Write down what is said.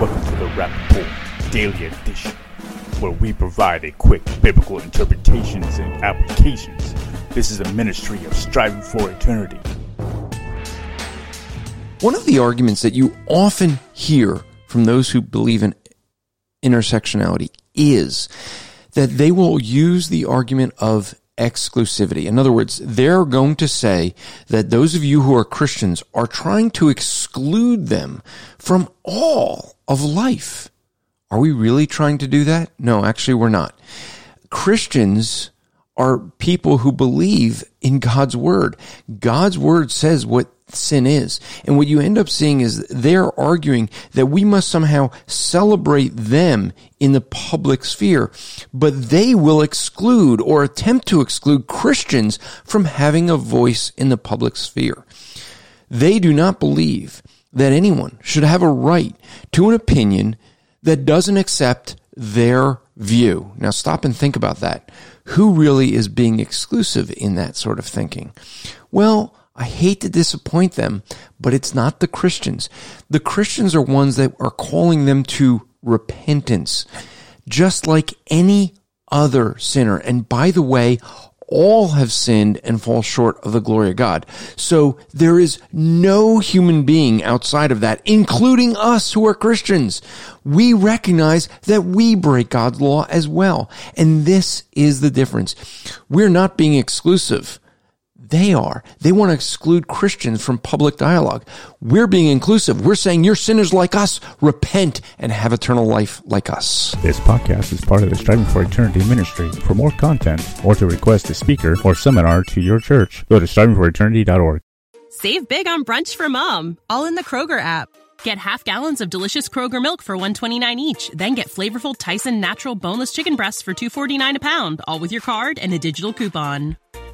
Welcome to the Rapp Report Daily Edition, where we provide a quick biblical interpretations and applications. This is a ministry of striving for eternity. One of the arguments that you often hear from those who believe in intersectionality is that they will use the argument of exclusivity. In other words, they're going to say that those of you who are Christians are trying to exclude them from all of life. Are we really trying to do that? No, actually, we're not. Christians are people who believe in God's word. God's word says what sin is. And what you end up seeing is they're arguing that we must somehow celebrate them in the public sphere, but they will exclude or attempt to exclude Christians from having a voice in the public sphere. They do not believe that anyone should have a right to an opinion that doesn't accept their view. Now stop and think about that. Who really is being exclusive in that sort of thinking? Well, I hate to disappoint them, but it's not the Christians. The Christians are ones that are calling them to repentance, just like any other sinner. And by the way, all have sinned and fall short of the glory of God. So there is no human being outside of that, including us who are Christians. We recognize that we break God's law as well. And this is the difference. We're not being exclusive. They are. They want to exclude Christians from public dialogue. We're being inclusive. We're saying you're sinners like us. Repent and have eternal life like us. This podcast is part of the Striving for Eternity ministry. For more content or to request a speaker or seminar to your church, go to strivingforeternity.org. Save big on brunch for mom, all in the Kroger app. Get half gallons of delicious Kroger milk for 129 each, then get flavorful Tyson natural boneless chicken breasts for 249 a pound, all with your card and a digital coupon.